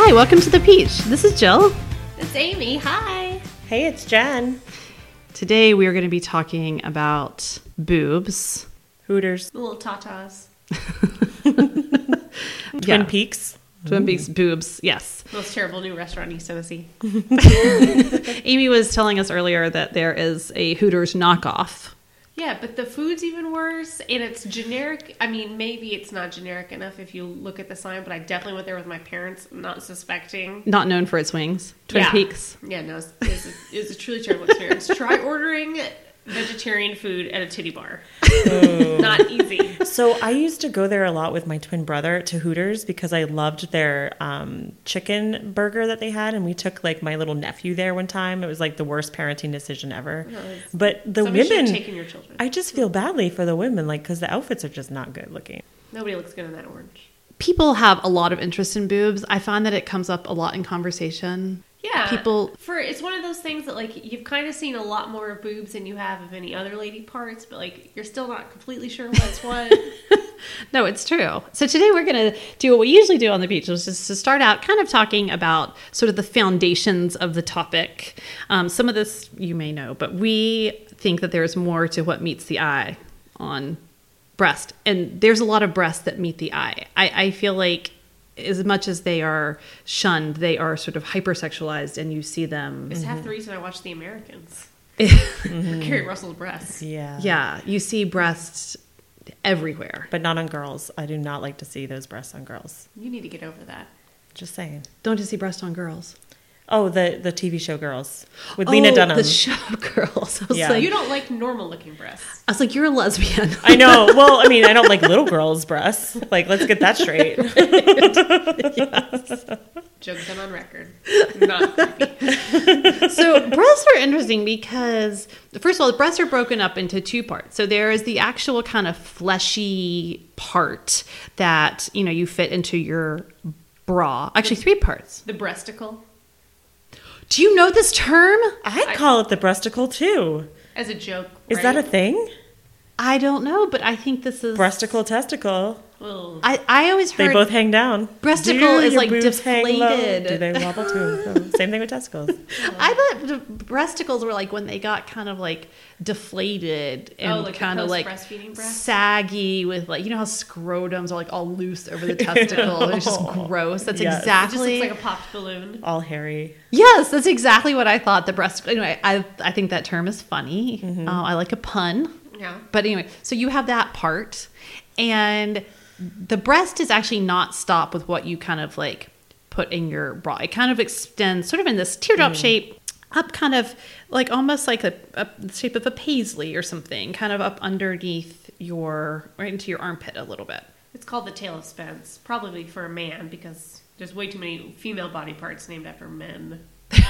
Hi, welcome to the Peach. This is Jill. It's Amy. Hi. Hey, it's Jen. Today we are going to be talking about boobs. Hooters. Little tatas. Twin Yeah. Peaks. Twin Peaks boobs, yes. Most terrible new restaurant in East Tennessee. Amy was telling us earlier that there is a Hooters knockoff. Yeah, but the food's even worse, and it's generic. I mean, maybe it's not generic enough if you look at the sign, but I definitely went there with my parents, not suspecting. Not known for its wings. Twin Yeah. Peaks. Yeah, no, it's, it's, a, it's a truly terrible experience. Try ordering vegetarian food at a titty bar. not easy. So I used to go there a lot with my twin brother to Hooters because I loved their um, chicken burger that they had, and we took like my little nephew there one time. It was like the worst parenting decision ever. it's- But the Somebody have women, taken your children. I just feel badly for the women, like because the outfits are just not good looking. Nobody looks good in that orange. People have a lot of interest in boobs. I find that it comes up a lot in conversation. Yeah, People- for it's one of those things that like you've kind of seen a lot more of boobs than you have of any other lady parts, but like you're still not completely sure what's what. No, it's true. So today we're going to do what we usually do on the Peach, which is to start out kind of talking about sort of the foundations of the topic. Um, some of this you may know, but we think that there's more to what meets the eye on breast, and there's a lot of breasts that meet the eye. I, I feel like as much as they are shunned, they are sort of hypersexualized, and you see them. It's half the reason I watch The Americans. Mm-hmm. Keri Russell's breasts. Yeah. yeah, you see breasts everywhere. But not on girls. I do not like to see those breasts on girls. You need to get over that. Just saying. Don't just see breasts on girls. Oh, the the TV show Girls with Lena Oh, Dunham. the show girls. I was Yeah. like, You don't like normal looking breasts. I was like, you're a lesbian. I know. Well, I mean, I don't like little girls' breasts. Like, let's get that straight. Joke done on record. Not creepy. so breasts are interesting because first of all, the breasts are broken up into two parts. So there is the actual kind of fleshy part that you know you fit into your bra. Actually, three parts. The breasticle. Do you know this term? I call it the breasticle too. As a joke. Is right? that a thing? I don't know, but I think this is Breasticle, testicle. Well, I, I always heard They both hang down. Breasticle Do is, like, boobs hang low? deflated. Do they wobble too? So, Same thing with testicles. I thought the breasticles were like when they got kind of like deflated and Oh, like kind of like post-breastfeeding breast? saggy with like you know how scrotums are like all loose over the testicle. it's just gross. That's Yes. it just exactly looks like a popped balloon. All hairy. yes. That's exactly what I thought the breast. Anyway, I I think that term is funny. Mm-hmm. Uh, I like a pun. Yeah. But anyway, so you have that part, and the breast is actually not stopped with what you kind of like put in your bra. It kind of extends sort of in this teardrop mm. shape up kind of like almost like a, a shape of a paisley or something, kind of up underneath your right into your armpit a little bit. It's called the tail of Spence, probably for a man because there's way too many female body parts named after men.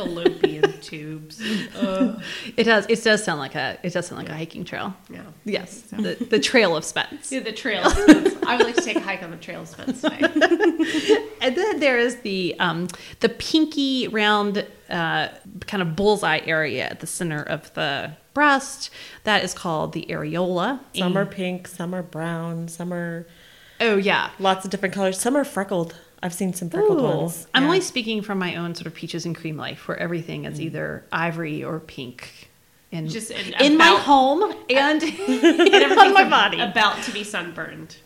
Fallopian tubes. Ugh. It does. It does sound like a. It does sound like a hiking trail. Yeah. Yes, the, the trail of Spence. Yeah, the trail of Spence. I would like to take a hike on the trail of Spence today. And then there is the um, the pinky round uh, kind of bullseye area at the center of the breast. That is called the areola. Some are pink, some are brown, some are oh yeah. lots of different colors. Some are freckled. I've seen some freckled Ooh. ones. I'm Yeah. only speaking from my own sort of peaches and cream life, where everything is either ivory or pink. In, Just in- in my home and And on my body. About to be sunburned.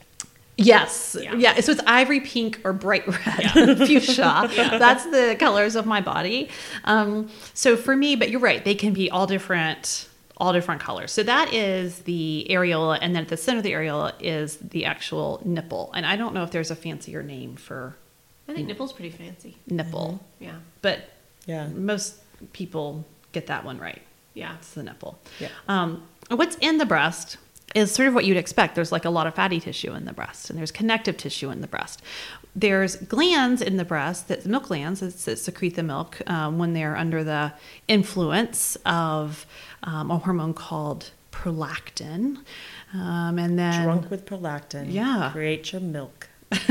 Yes. Yeah. Yeah. So it's ivory pink or bright red, fuchsia. That's the colors of my body. Um, so for me, but you're right, they can be all different, all different colors. So that is the areola, and then at the center of the areola is the actual nipple. And I don't know if there's a fancier name for I think nipple's pretty fancy. nipple, Yeah. but Yeah. most people get that one right. Yeah. It's the nipple. Yeah. Um, what's in the breast is sort of what you'd expect. There's like a lot of fatty tissue in the breast, and there's connective tissue in the breast. There's glands in the breast, that milk glands that, that secrete the milk um, when they're under the influence of um, a hormone called prolactin. Um, and then Drunk with prolactin. Yeah. Create your milk.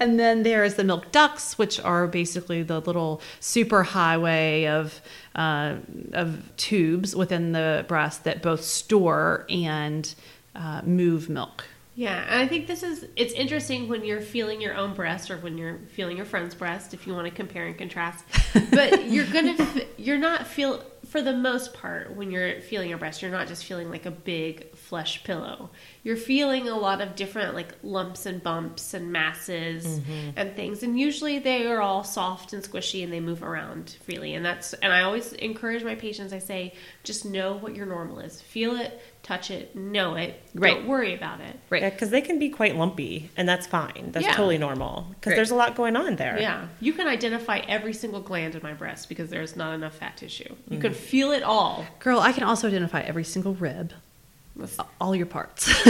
and then there's the milk ducts, which are basically the little super highway of uh, of tubes within the breast that both store and uh, move milk. Yeah, and I think this is it's interesting when you're feeling your own breast or when you're feeling your friend's breast if you want to compare and contrast. But you're to you're not feel for the most part when you're feeling your breast, you're not just feeling like a big flesh pillow. You're feeling a lot of different like lumps and bumps and masses Mm-hmm. and things. And usually they are all soft and squishy and they move around freely. And that's and I always encourage my patients I say just know what your normal is. Feel it, touch it, know it. Right. Don't worry about it. Right. Yeah, because they can be quite lumpy, and that's fine. That's Yeah. totally normal because Right. there's a lot going on there. Yeah, you can identify every single gland in my breast because there's not enough fat tissue. You can feel it all. Girl, I can also identify every single rib, That's all your parts.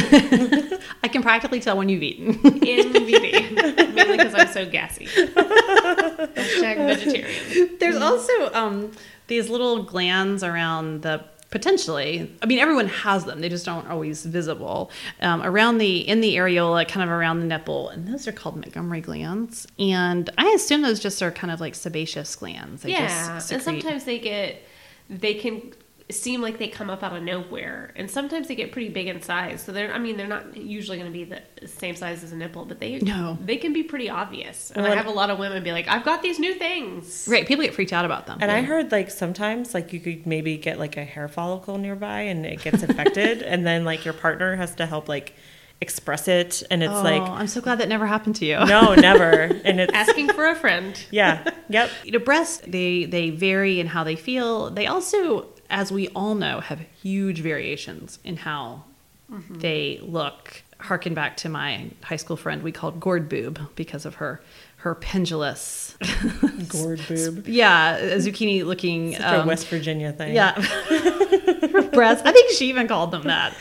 I can practically tell when you've eaten. In VD, mainly because I'm so gassy. Hashtag vegetarian. There's also um, these little glands around the potentially. I mean, everyone has them; they just aren't always visible um, around the in the areola, kind of around the nipple, and those are called Montgomery glands. And I assume those just are kind of like sebaceous glands. They yeah, and secrete- sometimes they get, they can seem like they come up out of nowhere, and sometimes they get pretty big in size. So they're, I mean, they're not usually going to be the same size as a nipple, but they, No. they can be pretty obvious. And Well, I have a lot of women be like, "I've got these new things." right. People get freaked out about them. And I heard like sometimes like you could maybe get like a hair follicle nearby and it gets infected, and then like your partner has to help like express it, and it's oh, like I'm so glad that never happened to you. no, never, and it's Asking for a friend. yeah, yep. you know breasts they they vary in how they feel they also as we all know have huge variations in how they look harken back to my high school friend we called gourd boob because of her her pendulous Gourd boob. yeah a zucchini looking Such a um, West Virginia thing. yeah breasts i think she even called them that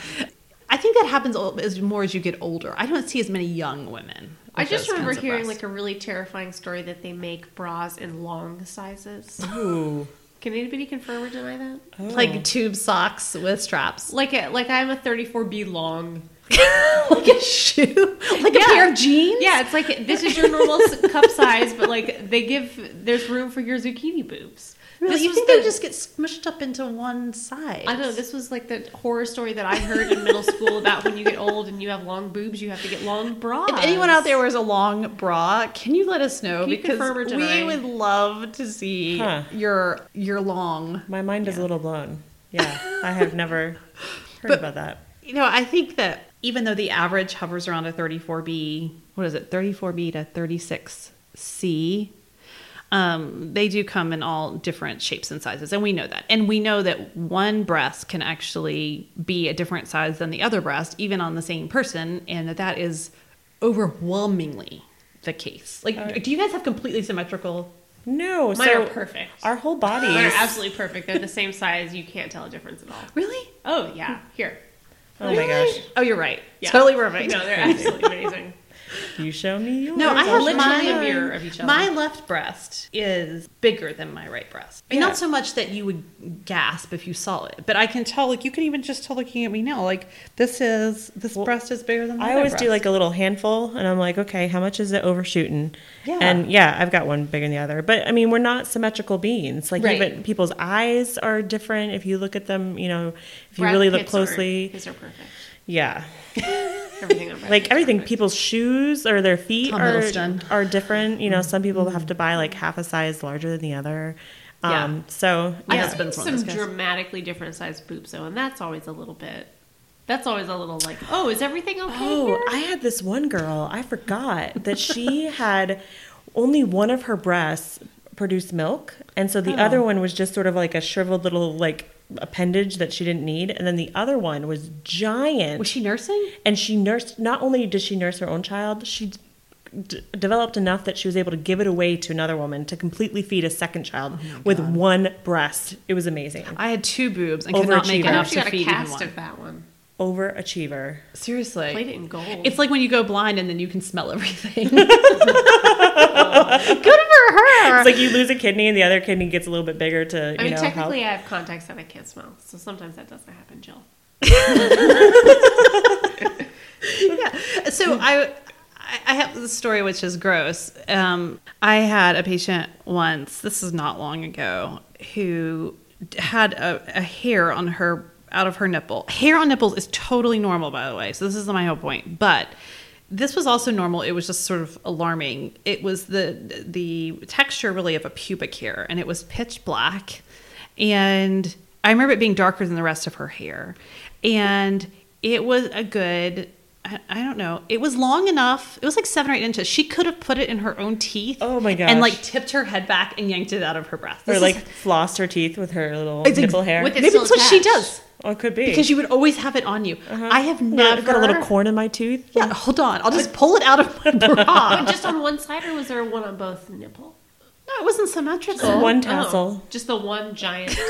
i think that happens as more as you get older i don't see as many young women I just those remember kinds of hearing breasts. like a really terrifying story that they make bras in long sizes. Ooh. Can anybody confirm or deny that? Oh. like tube socks with straps Like a, like I'm a 34B long. like a shoe, like a pair of jeans. Yeah, it's like this is your normal cup size, but like they give there's room for your zucchini boobs. Really, This you think the- they just get smushed up into one side? I don't know. This was like the horror story that I heard in middle school about when you get old and you have long boobs, you have to get long bras. If anyone out there wears a long bra, can you let us know Can you because confirm or we would love to see Huh. your your long. My mind is a little blown. Yeah, I have never heard But- about that. You know, I think that even though the average hovers around a 34B, what is it, 34B to 36C, um, they do come in all different shapes and sizes, and we know that. And we know that one breast can actually be a different size than the other breast, even on the same person, and that that is overwhelmingly the case. Like, Uh, do you guys have completely symmetrical? No, Mine so are perfect. our whole body Mine are absolutely perfect. They're the same size. You can't tell a difference at all. Really? Oh yeah, here. Oh my gosh! Oh, you're right. Yeah. Totally perfect. No, they're absolutely amazing. You show me yours. No, I have literally a mirror of each other. My left breast is bigger than my right breast. Yeah. not so much that you would gasp if you saw it, but I can tell. Like you can even just tell looking at me now. Like this is this Well, breast is bigger than. The other. I always do like a little handful, and I'm like, okay, how much is it overshooting? Yeah. And yeah, I've got one bigger than the other. But I mean, we're not symmetrical beings. Like Right. even people's eyes are different. If you look at them, you know, if you really look Pitt's are- closely, his are perfect. Yeah, Everything on Brad like everything. perfect. People's shoes or their feet Tom are Hiddleston. are different. You know, some people have to buy like half a size larger than the other. Yeah. Um, so My yeah. husband's one of some dramatically different sized boobs though, and that's always a little bit. That's always a little like, oh, is everything okay? Oh, here? I had this one girl. I forgot that she had only one of her breasts produced milk, and so the Oh. other one was just sort of like a shriveled little like appendage that she didn't need, and then the other one was giant. Was she nursing? and she nursed. Not only did she nurse her own child, she. D- developed enough that she was able to give it away to another woman to completely feed a second child oh with one breast. It was amazing. I had two boobs and could not make Overachiever. I enough to got a feed even cast one. of that one. Overachiever. Seriously, Played it in gold. It's like when you go blind and then you can smell everything. Good for her. It's like you lose a kidney and the other kidney gets a little bit bigger to you I mean, know technically, help. I have contacts that I can't smell, so sometimes that doesn't happen, Jill. yeah. So I I, I have this story which is gross. Um, I had a patient once, this is not long ago, who had a, a hair on her out of her nipple. Hair on nipples is totally normal, by the way. So this is my whole point. But this was also normal. It was just sort of alarming. It was the the texture really of a pubic hair, and it was pitch black. And I remember it being darker than the rest of her hair, and it was a good. I I don't know. It was long enough. It was like seven or eight inches. She could have put it in her own teeth. Oh my god! And like tipped her head back and yanked it out of her breast. Or This like is- flossed her teeth with her little It's ex- nipple hair. with maybe still that's what she does oh, it could be. because you would always have it on you. Uh-huh. I have Got- never got a little corn in my tooth. Yeah, hold on. I'll just pull it out of my bra. But just on one side, or was there one on both nipple? no, it wasn't symmetrical. One Oh, tassel. just the one giant.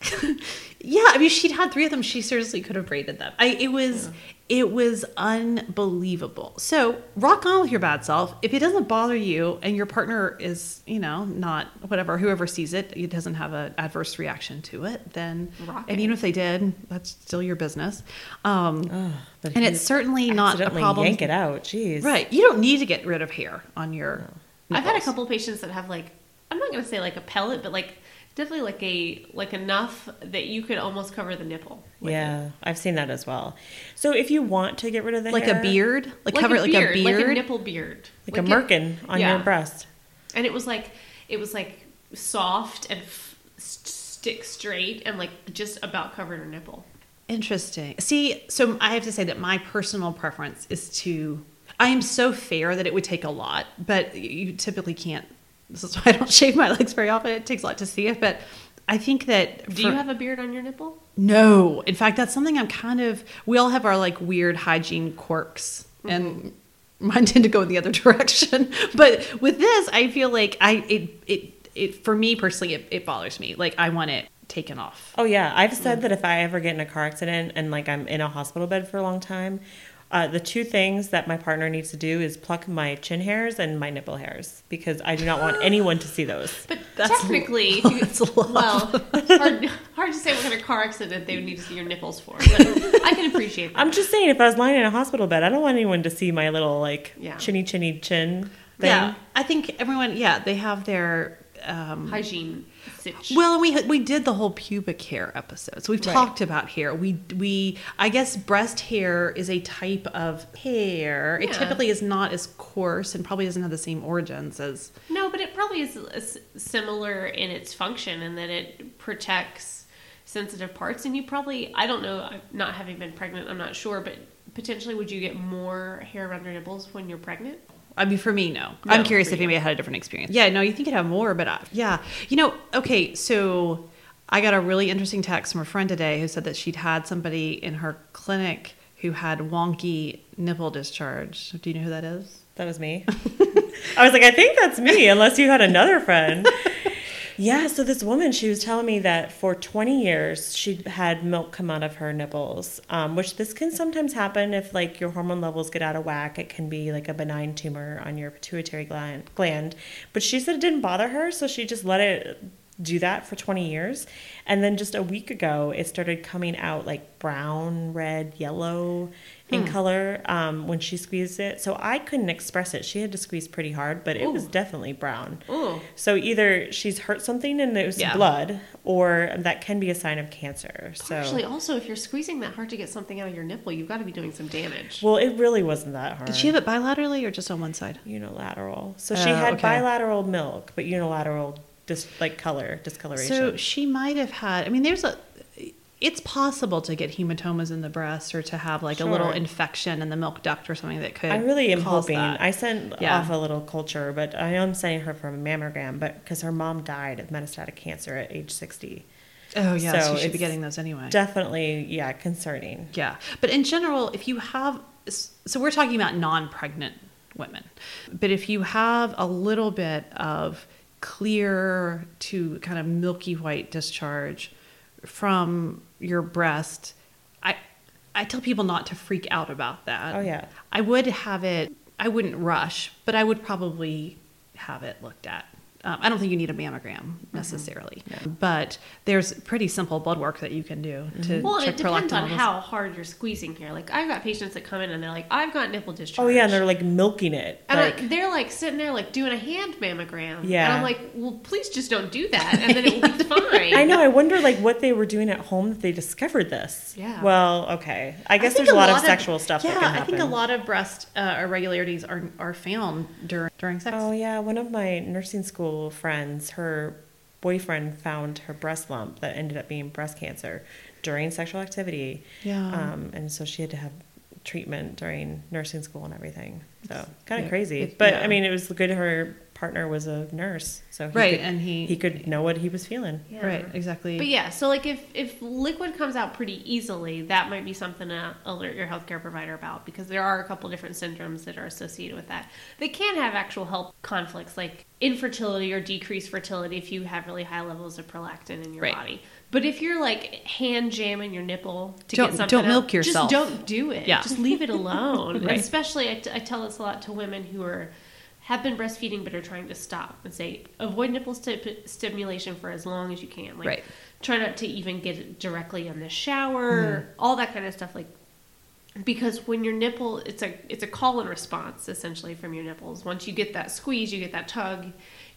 Yeah, I mean, she'd had three of them. She seriously could have braided them. I, it was, it was unbelievable. So rock on with your bad self. If it doesn't bother you, and your partner is, you know, not whatever, whoever sees it, it doesn't have an adverse reaction to it, then, Rock and it. even if they did, that's still your business. Um, Oh, but and it's certainly not a problem. Yank it out. Jeez. Right? You don't need to get rid of hair on your. I've had a couple patients that have like I'm not gonna say like a pellet, but like definitely like a like enough that you could almost cover the nipple. with it. Yeah, I've seen that as well. So if you want to get rid of the like hair, a beard, like, cover it like a beard. like a nipple beard, like a it- merkin on yeah. your breast. and it was like it was like soft and f- stick straight and like just about covered her nipple. Interesting. See, so I have to say that my personal preference is to. I am so fair that it would take a lot, but you typically can't. This is why I don't shave my legs very often. It takes a lot to see it, but I think that. Do for- you have a beard on your nipple? No. In fact, that's something I'm kind of. We all have our like weird hygiene quirks, mm-hmm. and mine tend to go in the other direction. But with this, I feel like I it it it for me personally, it, it bothers me. Like I want it taken off. Oh yeah, I've said mm. that if I ever get in a car accident and like I'm in a hospital bed for a long time, uh, the two things that my partner needs to do is pluck my chin hairs and my nipple hairs because I do not want anyone to see those. But That's technically, if lot. That's a lot. well, hard, hard to say what kind of car accident they would need to see your nipples for. But I can appreciate that. I'm just saying, if I was lying in a hospital bed, I don't want anyone to see my little like Yeah. chinny chinny chin thing. Yeah, I think everyone. Yeah, they have their. Um, hygiene sitch. well, we we did the whole pubic hair episode, so we've Right. talked about hair. We we I guess breast hair is a type of hair. It typically is not as coarse and probably doesn't have the same origins as. No, but it probably is similar in its function in that it protects sensitive parts. And you probably, I don't know, not having been pregnant, I'm not sure, but potentially would you get more hair around your nipples when you're pregnant? I mean, for me, no. No, I'm curious for if you. anybody had a different experience. Yeah, no, you think you'd have more, but uh, yeah, you know, okay, so I got a really interesting text from a friend today who said that she'd had somebody in her clinic who had wonky nipple discharge. Do you know who that is? That was me. I was like, I think that's me, unless you had another friend. yeah, so this woman, she was telling me that for 20 years, she'd had milk come out of her nipples, um, which this can sometimes happen if like your hormone levels get out of whack. It can be like a benign tumor on your pituitary gland. But she said it didn't bother her, so she just let it do that for 20 years. And then just a week ago, it started coming out like brown, red, yellow in color um, when she squeezed it. So I couldn't express it. She had to squeeze pretty hard, but it was definitely brown. Oh, So either she's hurt something and it was Yeah. blood, or that can be a sign of cancer. So actually, also, if you're squeezing that hard to get something out of your nipple, you've got to be doing some damage. well, it really wasn't that hard. Did she have it bilaterally or just on one side? unilateral? So she Oh, had okay. bilateral milk, but unilateral dis- like color discoloration. So she might have had. I mean, there's a. It's possible to get hematomas in the breast or to have like a little infection in the milk duct or something that could. I really am hoping. that. I sent Yeah. off a little culture, but I am sending her for a mammogram, but because her mom died of metastatic cancer at age 60. oh yeah, so, so you should be getting those anyway. Definitely, yeah, concerning. Yeah, but in general, if you have, so we're talking about non-pregnant women, but if you have a little bit of clear to kind of milky white discharge from your breast, I I tell people not to freak out about that. Oh, yeah. I would have it. I wouldn't rush, but I would probably have it looked at Um, I don't think you need a mammogram necessarily, but there's pretty simple blood work that you can do to Well, check it depends on levels. how hard you're squeezing here. Like I've got patients that come in and they're like, "I've got nipple discharge." Oh yeah, and they're like milking it. And like, I, they're like sitting there like doing a hand mammogram. Yeah. And I'm like, well, please just don't do that, and then it will be fine. I know. I wonder like what they were doing at home that they discovered this. Yeah. Well, okay. I guess think there's a lot, of of- sexual stuff Yeah, that can I think a lot of breast uh, irregularities are are found during during sex. Oh yeah, one of my nursing school friends, her boyfriend found her breast lump that ended up being breast cancer during sexual activity. Yeah. Um, and so she had to have treatment during nursing school and everything. So kind of crazy. it- but yeah. I mean, it was good. Her partner was a nurse, so he Right, could, and he- he could know what he was feeling. Yeah. Right, exactly. But yeah, so like if if liquid comes out pretty easily, that might be something to alert your healthcare provider about because there are a couple different syndromes that are associated with that. They can have actual health conflicts like infertility or decreased fertility if you have really high levels of prolactin in your Right. body. But if you're like hand jamming your nipple to Don't- get something don't milk yourself. just don't do it. Yeah. Just leave it alone. Right. Especially, I, t- I tell this a lot to women who are have been breastfeeding but are trying to stop and say avoid nipple sti- stimulation for as long as you can. Like Right. try not to even get it directly in the shower, mm-hmm. all that kind of stuff. Like because when your nipple, it's a it's a call and response essentially from your nipples. Once you get that squeeze, you get that tug,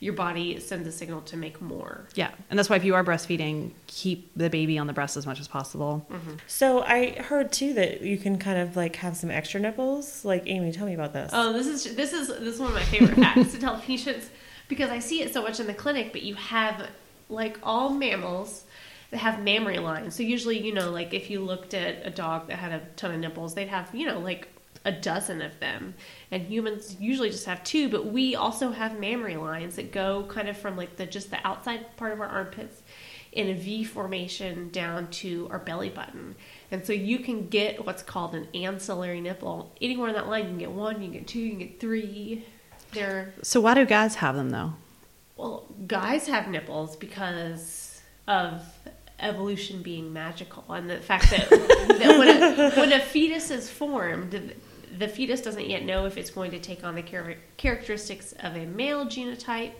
your body sends a signal to make more. yeah, and that's why if you are breastfeeding, keep the baby on the breast as much as possible. Mm-hmm. So I heard too that you can kind of like have some extra nipples. Like Amy, tell me about this. Oh, this is this is this is one of my favorite facts to tell patients because I see it so much in the clinic. But you have like all mammals that have mammary lines. So usually, you know, like if you looked at a dog that had a ton of nipples, they'd have you know like a dozen of them, and humans usually just have two. But we also have mammary lines that go kind of from like the just the outside part of our armpits in a V formation down to our belly button. And so you can get what's called an ancillary nipple. Anywhere in that line, you can get one, you can get two, you can get three. They're, So why do guys have them though? well, guys have nipples because of evolution being magical and the fact that, that when, a, when a fetus is formed, the fetus doesn't yet know if it's going to take on the char- characteristics of a male genotype,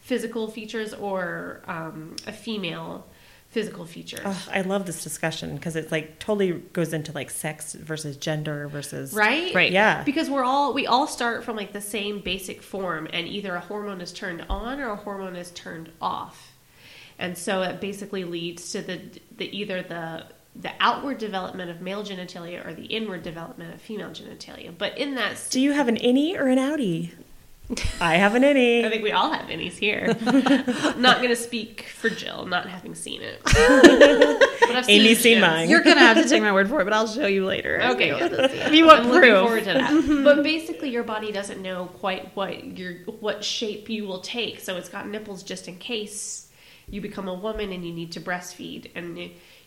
physical features, or um, a female physical features. Ugh, I love this discussion because it like totally goes into like sex versus gender versus right Right. Yeah. because we're all we all start from like the same basic form and either a hormone is turned on or a hormone is turned off and so it basically leads to the the either the the outward development of male genitalia or the inward development of female genitalia but in that Do you have an innie or an outie? I have an innie. I think we all have innies here. not going to speak for Jill, not having seen it. but I've Amy's seen mine. You're gonna have to take my word for it, but I'll show you later. Okay, If you want I'm looking proof. forward to that. but basically, your body doesn't know quite what your what shape you will take, so it's got nipples just in case you become a woman and you need to breastfeed, and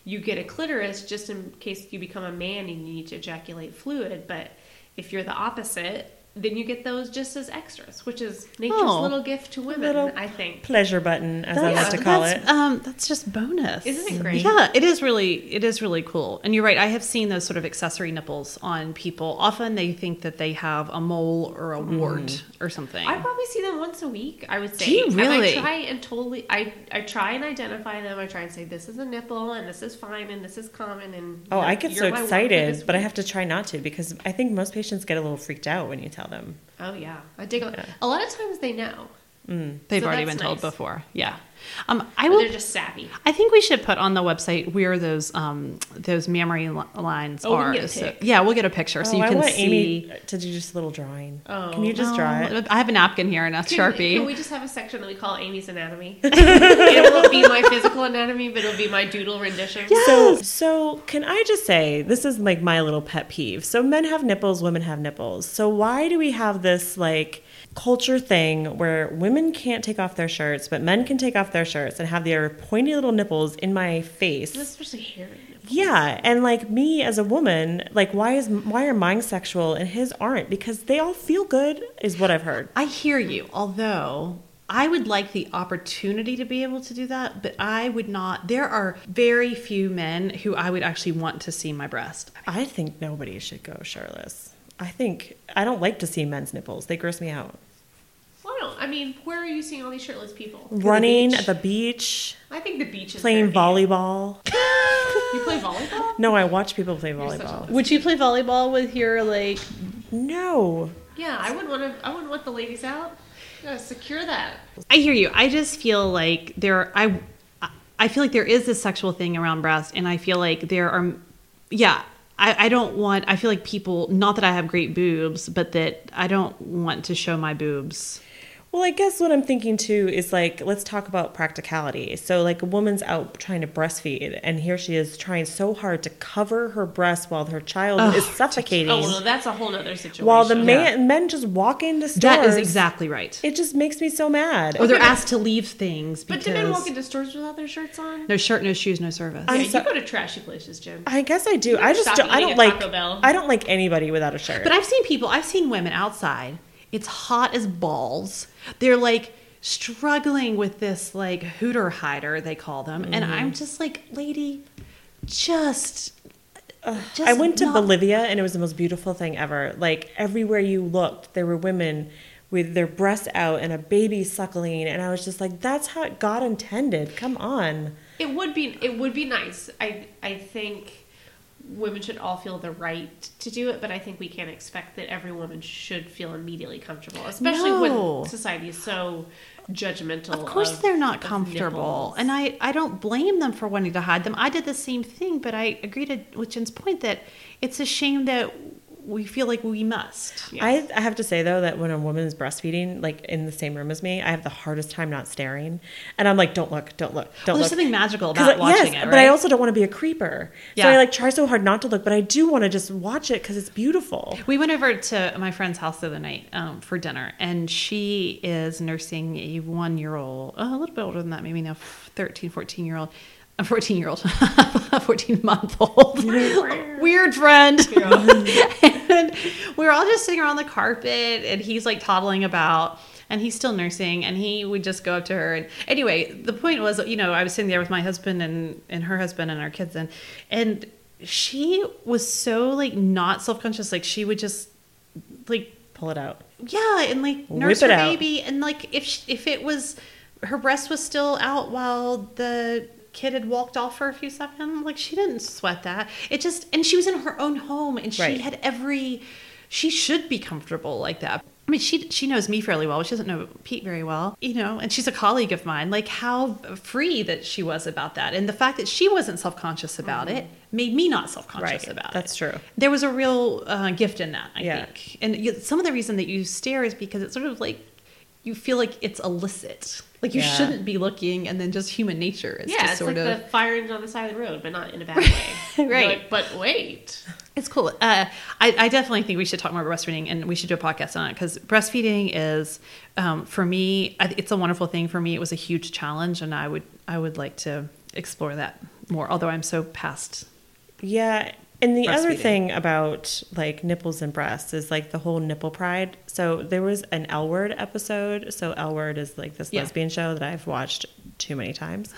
you get a clitoris just in case you become a man and you need to ejaculate fluid. But if you're the opposite, then you get those just as extras, which is nature's Oh. little gift to women. I think. Pleasure button, as I like to call that's, it. Um, that's just bonus. Isn't it great? Yeah, it is really it is really cool. And you're right. I have seen those sort of accessory nipples on people. Often they think that they have a mole or a wart or something. I probably see them once a week. I would say. Do you And really? I try and totally. I I try and identify them. I try and say this is a nipple and this is fine and this is common and. Oh, you're- I get so you're my one for this excited, but I have to try not to because I think most patients get a little freaked out when you tell them. Oh yeah, I dig. A, a lot of times they know, They've so already that's been told before. Yeah. Um, I will. they're just savvy. I think we should put on the website where those um, those mammary li- lines Oh, we can are. get a So- yeah, we'll get a picture so oh, you I can want see. Amy to do just a little drawing. Oh. Can you just draw Oh, it? I have a napkin here and a Can, sharpie. can we just have a section that we call Amy's anatomy? it won't be my physical anatomy, but it'll be my doodle rendition. So, so can I just say this is like my little pet peeve. So men have nipples, women have nipples. So why do we have this like culture thing where women can't take off their shirts, but men can take off their shirts and have their pointy little nipples in my face? Especially hairy. nipples. Yeah, and like me as a woman, like why is why are mine sexual and his aren't? Because they all feel good, is what I've heard. I hear you, although I would like the opportunity to be able to do that, but I would not. There are very few men who I would actually want to see my breast. I think nobody should go shirtless. I think I don't like to see men's nipples; they gross me out. Well, I don't. I mean, where are you seeing all these shirtless people? Running beach. at the beach, I think the beach is playing fair game. volleyball. You play volleyball? No, I watch people play You're such a volleyball. Would you play volleyball with your like? No. Yeah, I wouldn't want to. I wouldn't want the ladies out. You gotta secure that. I hear you. I just feel like there. I I feel like there is this sexual thing around breast, and I feel like there are. Yeah, I, I don't want. I feel like people. Not that I have great boobs, but that I don't want to show my boobs. Well, I guess what I'm thinking too is like, let's talk about practicality. So, like, a woman's out trying to breastfeed, and here she is trying so hard to cover her breast while her child is suffocating. Oh, well, that's a whole other situation. while the man, men just walk into stores. That is exactly right. It just makes me so mad. Or they're asked to leave things But do men walk into stores without their shirts on? no shirt, no shoes, no service. I'm yeah, so- you go to trashy places, Jen. I guess I do. I just don't, I don't like. Taco Bell. I don't like anybody without a shirt. But I've seen people, I've seen women outside. It's hot as balls. They're like struggling with this like hooter hider, they call them. And Mm-hmm. I'm just like, lady, just. just I went to not- Bolivia and it was the most beautiful thing ever. Like everywhere you looked, there were women with their breasts out and a baby suckling, and I was just like, "That's how God intended." Come on. It would be it would be nice. I I think women should all feel the right to do it, but I think we can't expect that every woman should feel immediately comfortable, especially No. when society is so judgmental. Of course, they're not comfortable, nipples. and I I don't blame them for wanting to hide them. I did the same thing, but I agree to with Jen's point that it's a shame that we feel like we must. Yeah. I, I have to say though that when a woman is breastfeeding, like in the same room as me, I have the hardest time not staring, and I'm like, "Don't look, don't look, don't Well, there's something magical about like, watching yes, it, right? but I also don't want to be a creeper. So I like try so hard not to look, but I do want to just watch it because it's beautiful. We went over to my friend's house the other night um, for dinner, and she is nursing a one year old, a little bit older than that, maybe now 13, 14 year old. A 14 year old, a 14 month old. Weird friend. and we were all just sitting around the carpet, and he's like toddling about, and he's still nursing, and he would just go up to her. And anyway, the point was, you know, I was sitting there with my husband and, and her husband and our kids, and, and she was so like not self conscious. Like she would just like Pull it out. yeah, and like nurse her out. baby, and like if sh if it was her breast was still out while the kid had walked off for a few seconds, like she didn't sweat that. It just and she was in her own home, and she Right. had every. She should be comfortable like that. I mean, she she knows me fairly well. but She doesn't know Pete very well, you know. And she's a colleague of mine. Like how free that she was about that, and the fact that she wasn't self conscious about it made me not self conscious Right. about it That's true. there was a real uh, gift in that, I Yeah. think. And some of the reason that you stare is because it's sort of like you feel like it's illicit. Like you Yeah. shouldn't be looking, and then just human nature is yeah, just it's sort like of. the fire engine on the side of the road, but not in a bad way. Right. like, but wait. It's cool. Uh, I, I definitely think we should talk more about breastfeeding, and we should do a podcast on it because breastfeeding is, um, for me, I, it's a wonderful thing. For me, it was a huge challenge, and I would I would like to explore that more. Although I'm so past. Yeah. And the other thing about like nipples and breasts is like the whole nipple pride. So there was an L Word episode. So L Word is like this Yeah. lesbian show that I've watched too many times.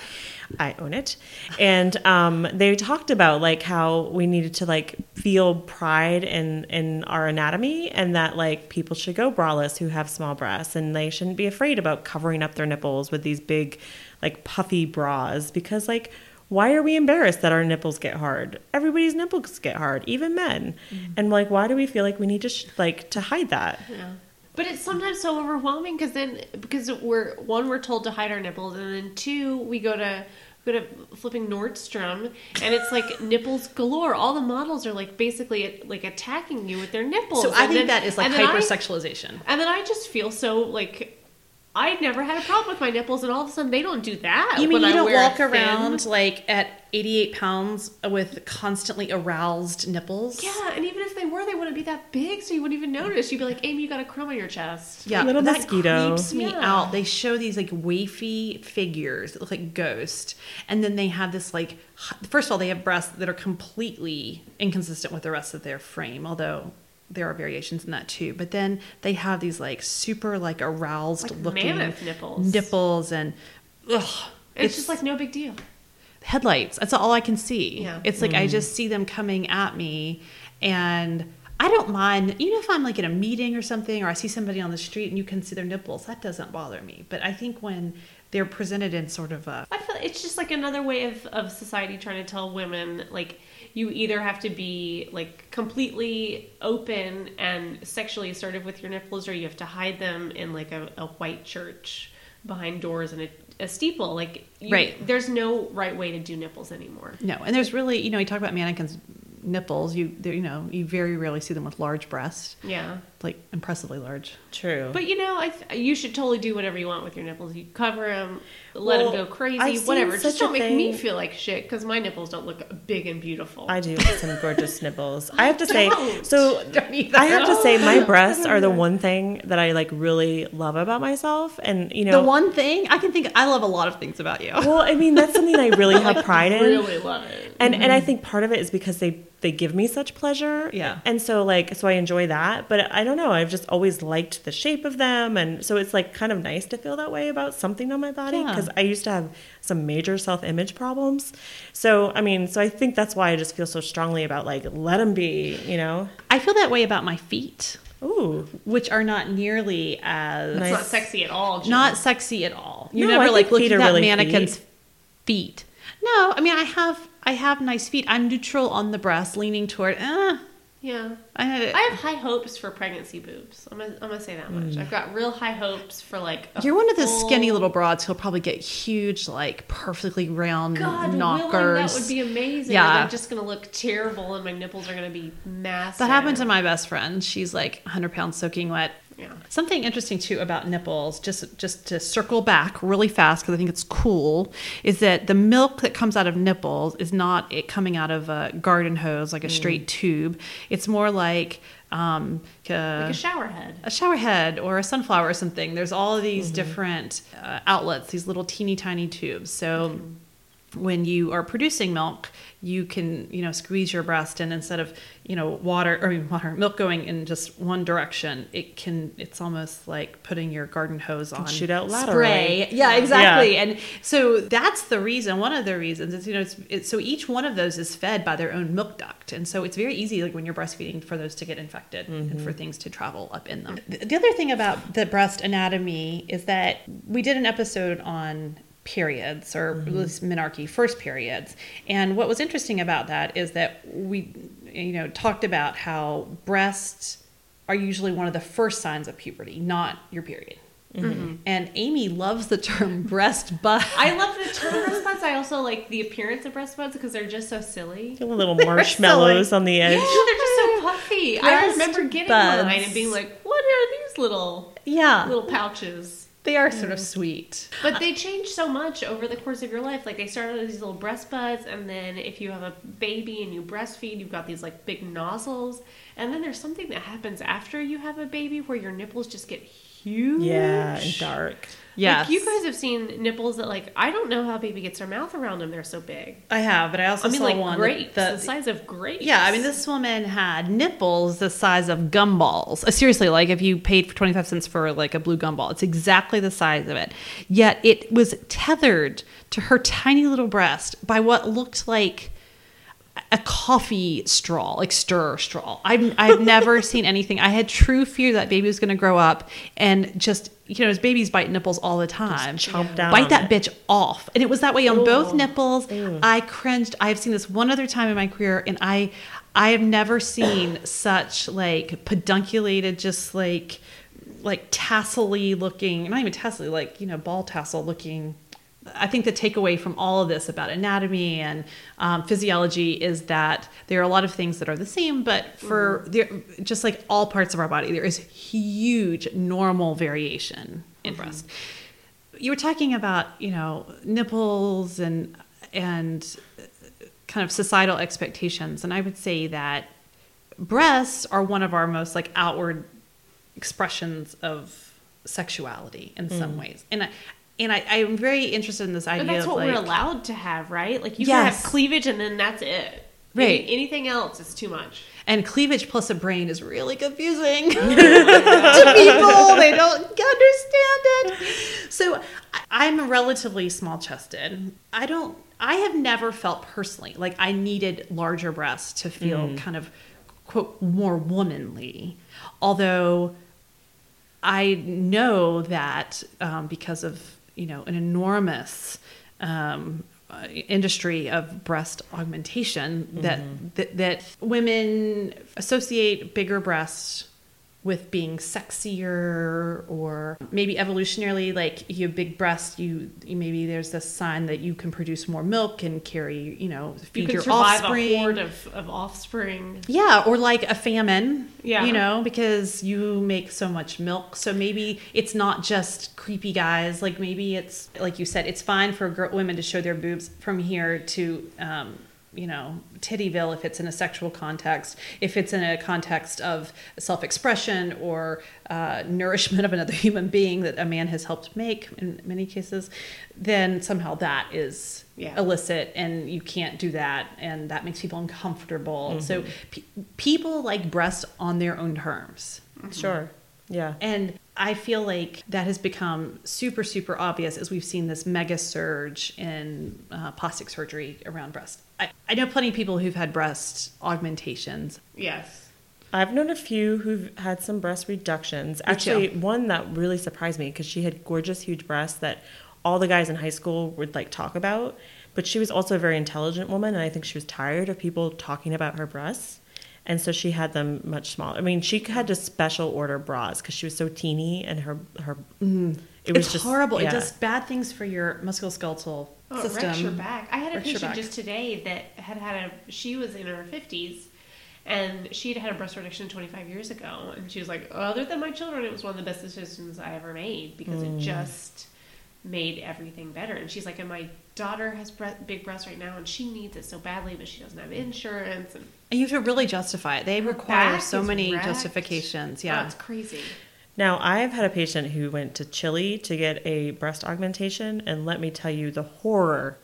I own it. And um, they talked about like how we needed to like feel pride in in our anatomy and that like people should go braless who have small breasts and they shouldn't be afraid about covering up their nipples with these big like puffy bras because like why are we embarrassed that our nipples get hard? Everybody's nipples get hard, even men. Mm-hmm. And like, why do we feel like we need to sh- like to hide that? Yeah. But it's sometimes so overwhelming because then because we're one we're told to hide our nipples and then two we go to go to flipping Nordstrom and it's like nipples galore. All the models are like basically like attacking you with their nipples. So I And think then- that is like and then I- hypersexualization. And then I just feel so like I never had a problem with my nipples, and all of a sudden they don't do that. You mean when you I don't walk around like at 88 pounds with constantly aroused nipples? Yeah, and even if they were, they wouldn't be that big, so you wouldn't even notice. You'd be like, Amy, you got a crumb on your chest. Yeah, Little that mosquito. creeps me Yeah. out. They show these like wafy figures that look like ghosts, and then they have this like. First of all, they have breasts that are completely inconsistent with the rest of their frame, although there are variations in that too. But then they have these like super like aroused Like looking mammoth nipples. nipples, and ugh, It's, just like no big deal. headlights. That's all I can see. Yeah. It's like I mm-hmm. just see them coming at me, and I don't mind, even if I'm like in a meeting or something, or I see somebody on the street and you can see their nipples, that doesn't bother me. But I think when they're presented in sort of a I feel it's just like another way of, of society trying to tell women like you either have to be like completely open and sexually assertive with your nipples or you have to hide them in like a, a white church behind doors and a, a steeple like you, Right. there's no right way to do nipples anymore no. And there's really, you know, you talk about mannequins' nipples. You, you know, you very rarely see them with large breasts, yeah like impressively large. True. but you know I th- you should totally do whatever you want with your nipples you cover them let Well, them go crazy I've whatever just don't make me feel like shit because my nipples don't look big and beautiful I do have some gorgeous nipples. I have to say, Don't. so Don't. I have to say, my breasts are the one thing that I like really love about myself, and you know, The one thing I can think, I love a lot of things about you. well, I mean, that's something I really have pride in, really love it and and I mm-hmm. think part of it is because they they give me such pleasure, Yeah. and so like so I enjoy that, but I don't know, I've just always liked the shape of them, and so it's like kind of nice to feel that way about something on my body Yeah. because I used to have some major self image problems, so I mean, so I think that's why I just feel so strongly about like let them be, you know, I feel that way about my feet, ooh. which are not nearly as Nice. not sexy at all Jill. not sexy at all. You No, never think like look feet at are that really mannequin's feet. feet. No, I mean I have I have nice feet. I'm neutral on the breast, leaning toward. Eh, yeah I, I have high hopes for pregnancy boobs. I'm gonna, I'm gonna say that much. I've got real high hopes for like. a you're one of those full- skinny little broads who'll probably get huge, like perfectly round God, knockers. willing, that would be amazing. Yeah. They're just gonna look terrible, and my nipples are gonna be massive. that happened to my best friend. She's like 100 pounds soaking wet. Yeah. Something interesting too about nipples, just just to circle back really fast because I think it's cool, is that the milk that comes out of nipples is not it coming out of a garden hose like a straight tube. It's more like um, uh, like a shower head. a shower head or a sunflower or something. There's all of these different uh, outlets, these little teeny tiny tubes. So when you are producing milk, you can you know squeeze your breast, and instead of you know water or I mean, water milk going in just one direction, it can it's almost like putting your garden hose on shoot out spray. laterally. Yeah, exactly. Yeah. And so that's the reason. One of the reasons is you know it's, it's so each one of those is fed by their own milk duct, and so it's very easy like when you're breastfeeding for those to get infected and mm-hmm. for things to travel up in them. The the other thing about the breast anatomy is that we did an episode on periods or mm-hmm. at least menarche first periods and what was interesting about that is that we you know talked about how breasts are usually one of the first signs of puberty not your period mm-hmm. Mm-hmm. and amy loves the term breast bud I love the term breast buds. I also like the appearance of breast buds because they're just so silly. Feel little marshmallows on the edge. Yeah, edge. they're just so puffy. I remember getting buds. mine and being like, "What are these little yeah little pouches?" They are sort of mm. sweet But they change so much over the course of your life. Like they started as these little breast buds, and then if you have a baby and you breastfeed, you've got these like big nozzles. And then there's something that happens after you have a baby where your nipples just get huge. Yeah, and dark. Yes Like you guys have seen nipples that like I don't know how a baby gets their mouth around them. They're so big. i have but i also I mean, saw like one grapes, that- the size of grapes. Yeah, I mean, this woman had nipples the size of gumballs. Uh, seriously, like if you paid for 25 cents for like a blue gumball, it's exactly the size of it. Yet it was tethered to her tiny little breast by what looked like a coffee straw, like stir straw. I've, I've never seen anything. I had true fear that baby was going to grow up and just, you know, as babies bite nipples all the time. chomp down Bite that it. bitch off. And it was that way on both Ooh. nipples. I cringed. I have seen this one other time in my career and I I have never seen such like pedunculated just like like tassely looking, not even tassely, like, you know, ball tassel looking I think the takeaway from all of this about anatomy and um, physiology is that there are a lot of things that are the same, but for mm-hmm. there, just like all parts of our body, there is huge normal variation in mm-hmm. breast. You were talking about, you know, nipples and and uh, kind of societal expectations, and I would say that breasts are one of our most like outward expressions of sexuality in some mm. ways, and I and I, I'm very interested in this idea. But that's what we're allowed to have, right? Like you can have cleavage and then that's it. Right. Any- anything else is too much. And cleavage plus a brain is really confusing to people. They don't understand it. So I'm relatively small chested. I don't, I have never felt personally like I needed larger breasts to feel kind of quote more womanly although i know that um, because of you know an enormous um, uh, industry of breast augmentation that, that that women associate bigger breasts with being sexier or maybe evolutionarily like you have big breasts you, you maybe there's this sign that you can produce more milk and carry you know You feed can your survive offspring a horde of, of offspring. yeah, or like a famine. Yeah. You know, because you make so much milk. So maybe it's not just creepy guys. Like maybe it's, like you said, it's fine for girl, women to show their boobs from here to, um, you know, Tittyville if it's in a sexual context. If it's in a context of self expression or uh, nourishment of another human being that a man has helped make in many cases, then somehow that is Yeah. illicit and you can't do that and that makes people uncomfortable so pe- people like breasts on their own terms Sure. Yeah. and i feel like that has become super super obvious as we've seen this mega surge in uh, plastic surgery around breast I, I know plenty of people who've had breast augmentations Yes. I've known a few who've had some breast reductions. too. Actually, one that really surprised me because she had gorgeous, huge breasts that all the guys in high school would like talk about. But she was also a very intelligent woman, and I think she was tired of people talking about her breasts. And so she had them much smaller. I mean, she had to special order bras because she was so teeny, and her her it was it's just horrible yeah. it does bad things for your musculoskeletal Oh, system wrecks your back. I had a patient back. just today that had had a. She was in her fifties, and she had had a breast reduction 25 years ago, and she was like, other than my children, it was one of the best decisions I ever made because Mm. it just made everything better. And she's like, and my daughter has bre- big breasts right now, and she needs it so badly, but she doesn't have insurance. And and you have to really justify it they her require so many wrecked. justifications yeah it's crazy. Now, I've had a patient who went to Chile to get a breast augmentation, and let me tell you the horror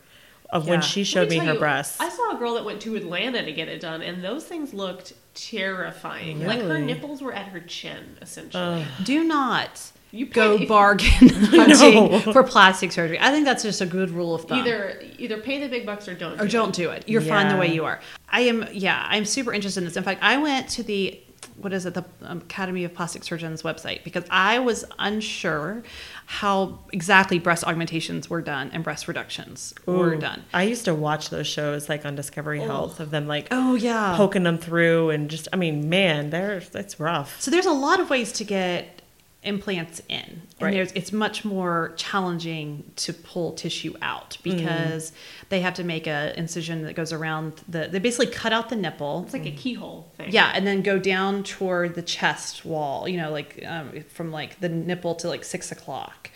of Yeah. when she Let showed me tell her you, breasts. I saw a girl that went to Atlanta to get it done, and those things looked terrifying. Like her nipples were at her chin, essentially. do not You pay- go bargain hunting for plastic surgery. I think that's just a good rule of thumb. Either either pay the big bucks or don't. or do don't it. do it. You're fine the way you are. I am. Yeah, I'm super interested in this. In fact, I went to the what is it, the um, Academy of Plastic Surgeons website because I was unsure how exactly breast augmentations were done and breast reductions were done. I used to watch those shows like on Discovery Health of them like Oh yeah. poking them through and just I mean, man, they're that's rough. So there's a lot of ways to get implants in, and Right. there's it's much more challenging to pull tissue out because they have to make a incision that goes around the. They basically cut out the nipple. It's like a keyhole thing. Yeah, and then go down toward the chest wall. You know, like um, from like the nipple to like six o'clock.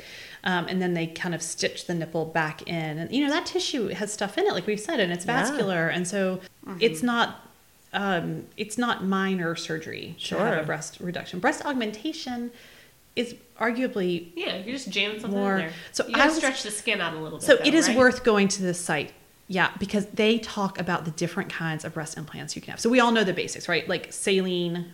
Um, and then they kind of stitch the nipple back in, and you know that tissue has stuff in it, like we've said, and it's Yeah. vascular, and so Mm-hmm. it's not um, it's not minor surgery to have a breast reduction. Breast augmentation is arguably Yeah, you're just jamming something More- in there. so you I gotta was- stretch the skin out a little bit. so though, it is right? worth going to this site. Yeah, because they talk about the different kinds of breast implants you can have. So we all know the basics, right? Like saline.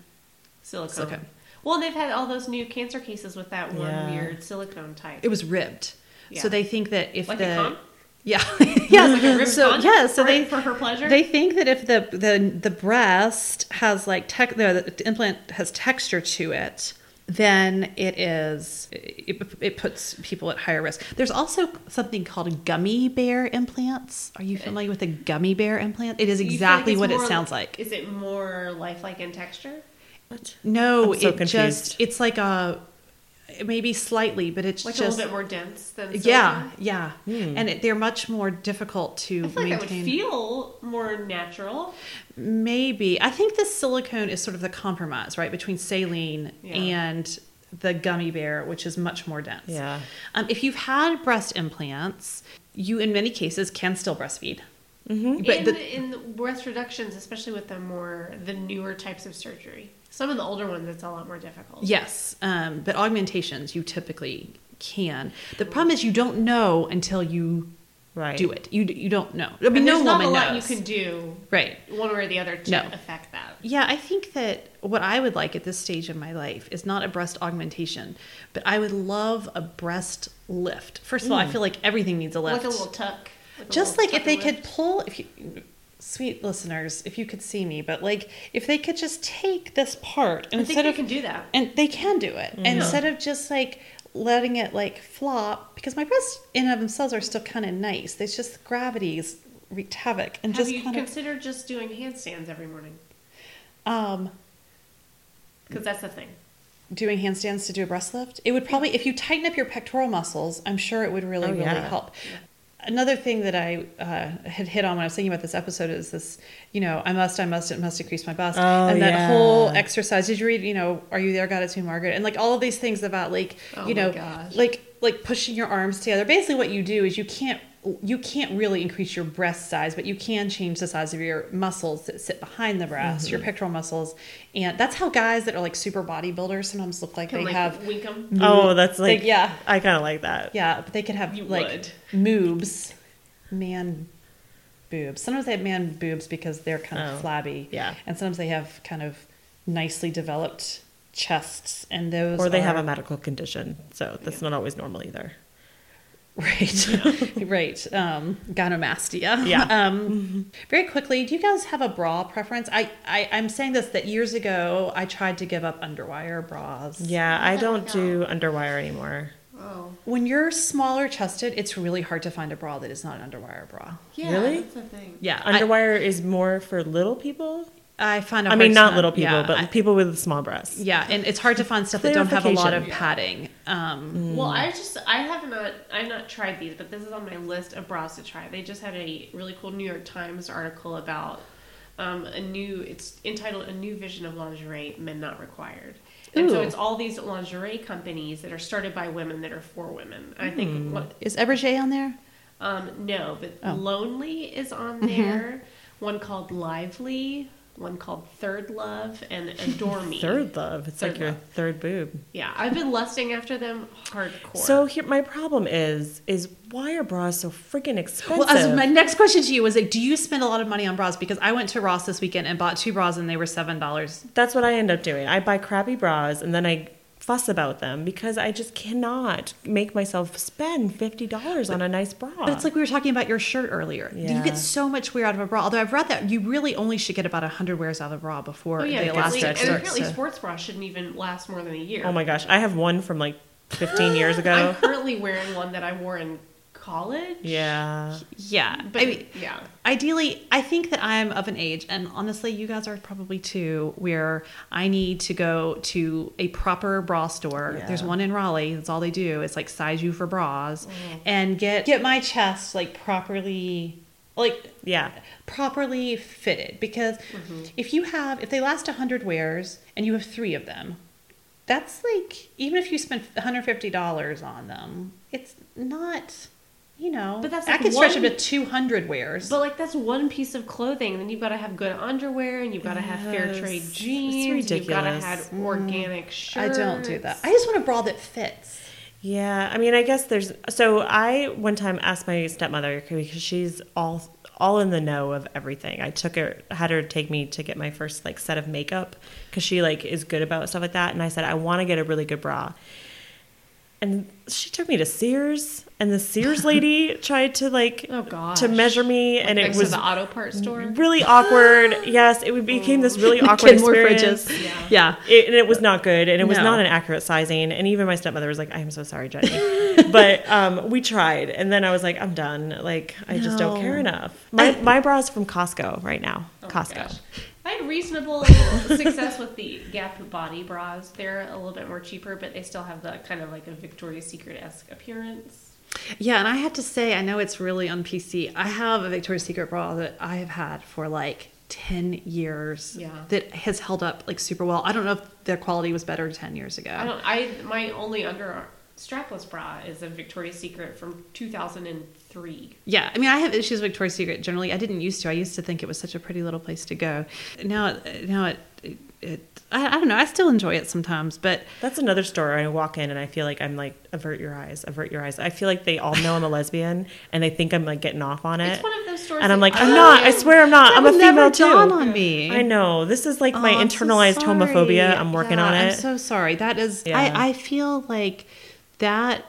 silicone. silicone. Well, they've had all those new cancer cases with that one Yeah. weird silicone type. It was ribbed. Yeah. So they think that if Like the a yeah yeah Like a ribbed so yeah so for- they for her pleasure? they think that if the the the breast has like tech the, the implant has texture to it then it is it, it puts people at higher risk there's also something called gummy bear implants are you uh, familiar with a gummy bear implant it is You feel like exactly what it sounds like Is it more lifelike in texture? What? no I'm so it confused. just it's like a maybe slightly but it's Like a little bit more dense than yeah silicone? yeah and it, they're much more difficult to I feel like that would feel more natural. Maybe. I think the silicone is sort of the compromise, right, between saline Yeah. and the gummy bear, which is much more dense. Yeah. Um, if you've had breast implants, you in many cases can still breastfeed. Mm-hmm. But in, the, in breast reductions, especially with the more the newer types of surgery, some of the older ones it's a lot more difficult. yes, um, but augmentations you typically can. The problem is you don't know until you Right. do it. You you don't know. I mean, and no there's not woman a lot knows. you can do right. one way or the other to No. affect that. Yeah, I think that what I would like at this stage of my life is not a breast augmentation, but I would love a breast lift. First of all, I feel like everything needs a lift. Like a little tuck. like Just like if they and could pull, if you sweet listeners, if you could see me, but like if they could just take this part instead they of can do that. and they can do it instead of just like letting it like flop because my breasts in and of themselves are still kind of nice. It's just gravity's wreaked havoc and Have just you kind of considered just doing handstands every morning? um Because that's the thing. doing handstands to do a breast lift. It would probably if you tighten up your pectoral muscles, I'm sure it would really Oh, really help. Another thing that I uh, had hit on when I was thinking about this episode is this, you know, I must, I must, it must increase my bust. Oh, and that yeah. whole exercise. Did you read, you know, Are You There, God, It's Me, Margaret? And like all of these things about like, Oh you know, like like pushing your arms together. Basically what you do is you can't you can't really increase your breast size, but you can change the size of your muscles that sit behind the breast, Mm-hmm. your pectoral muscles. And that's how guys that are like super bodybuilders sometimes look like Can they like have wink 'em? Oh, that's like, Like, yeah. I kind of like that. yeah, but they could have You like would. moobs, man boobs. Sometimes they have man boobs because they're kind of Oh, flabby. yeah. And sometimes they have kind of nicely developed chests, and those Or they have a medical condition, so that's not always normal either. Right, right. Um, gynomastia. Yeah. Um, very quickly, do you guys have a bra preference? I, I I'm saying this that years ago I tried to give up underwire bras. Yeah, I don't no. do underwire anymore. Oh. When you're smaller chested, it's really hard to find a bra that is not an underwire bra. Yeah, Really? that's the thing. Yeah, I- Underwire is more for little people. I, find it I mean, not find- little people, yeah, but I- people with small breasts. Yeah, and it's hard to find stuff that don't have a lot of Clarification. padding. Um, Well, I just I have not I've not tried these, but this is on my list of bras to try. They just had a really cool New York Times article about um, a new. It's entitled "A New Vision of Lingerie: Men Not Required." And so it's all these lingerie companies that are started by women that are for women. I think what is Everjay on there? um, no, but Oh. Lonely is on there. One called Lively, one called Third Love, and Adore Me. Third love. It's like Third your love. third boob. Yeah, I've been lusting after them hardcore. So here, my problem is, is why are bras so freaking expensive? Well, as my next question to you was like, do you spend a lot of money on bras? Because I went to Ross this weekend and bought two bras and they were seven dollars. That's what I end up doing. I buy crappy bras and then I fuss about them because I just cannot make myself spend fifty dollars on a nice bra. But it's like we were talking about your shirt earlier. You get so much wear out of a bra. Although I've read that you really only should get about hundred wears out of a bra before Oh yeah, the apparently, elastic and apparently to- sports bras shouldn't even last more than a year. oh my gosh, I have one from like fifteen years ago. I'm currently wearing one that I wore in college. yeah, yeah, But I mean, yeah, ideally, I think that I'm of an age, and honestly, you guys are probably too, where I need to go to a proper bra store. Yeah. There's one in Raleigh. That's all they do. It's like size you for bras, Mm. and get get my chest like properly, like yeah. properly fitted. Because Mm-hmm. if you have, if they last hundred wears and you have three of them, that's like even if you spend 150 dollars on them, it's not. You know, But that's I like could stretch one- them to 200 wears. but like that's one piece of clothing. Then you've got to have good underwear, and you've got to have fair Yes, trade it's jeans. You've got to have organic shirts. Mm, I don't do that. I just want a bra that fits. Yeah, I mean, I guess there's. So I one time asked my stepmother because she's all all in the know of everything. I took her, had her take me to get my first like set of makeup because she like is good about stuff like that. And I said I want to get a really good bra, and she took me to Sears, and the Sears lady tried to like Oh gosh. to measure me, and it was the auto part store. really awkward. yes, it became this really awkward Kenmore experience. fridges. Yeah. Yeah. It, and it was not good, and it was No. not an accurate sizing. And even my stepmother was like, "I am so sorry, Jenny," but um, we tried, and then I was like, "I'm done. Like, I just don't care enough." My my bra is from Costco right now. Oh Costco. I had reasonable success with the Gap body bras. They're a little bit more cheaper, but they still have the kind of like a Victoria's Secret esque appearance. Yeah, and I have to say, I know it's really on PC. I have a Victoria's Secret bra that I have had for like 10 years Yeah. that has held up like super well. I don't know if their quality was better 10 years ago. I don't. I my only under strapless bra is a Victoria's Secret from 2003. Yeah, I mean, I have issues with Victoria's Secret generally. I didn't used to. I used to think it was such a pretty little place to go. Now, it- now it, it, it I, I don't know. I still enjoy it sometimes, but That's another store. I walk in and I feel like I'm like, avert your eyes, avert your eyes. I feel like they all know I'm a lesbian and they think I'm like getting off on it. It's one of those stores. And I'm like, I'm not. I swear I'm not. I'm a would never female dawn too. on me. I know. This is like my Oh, I'm internalized sorry. homophobia. I'm working Yeah, on it. I'm so sorry. That is, Yeah. I, I feel like that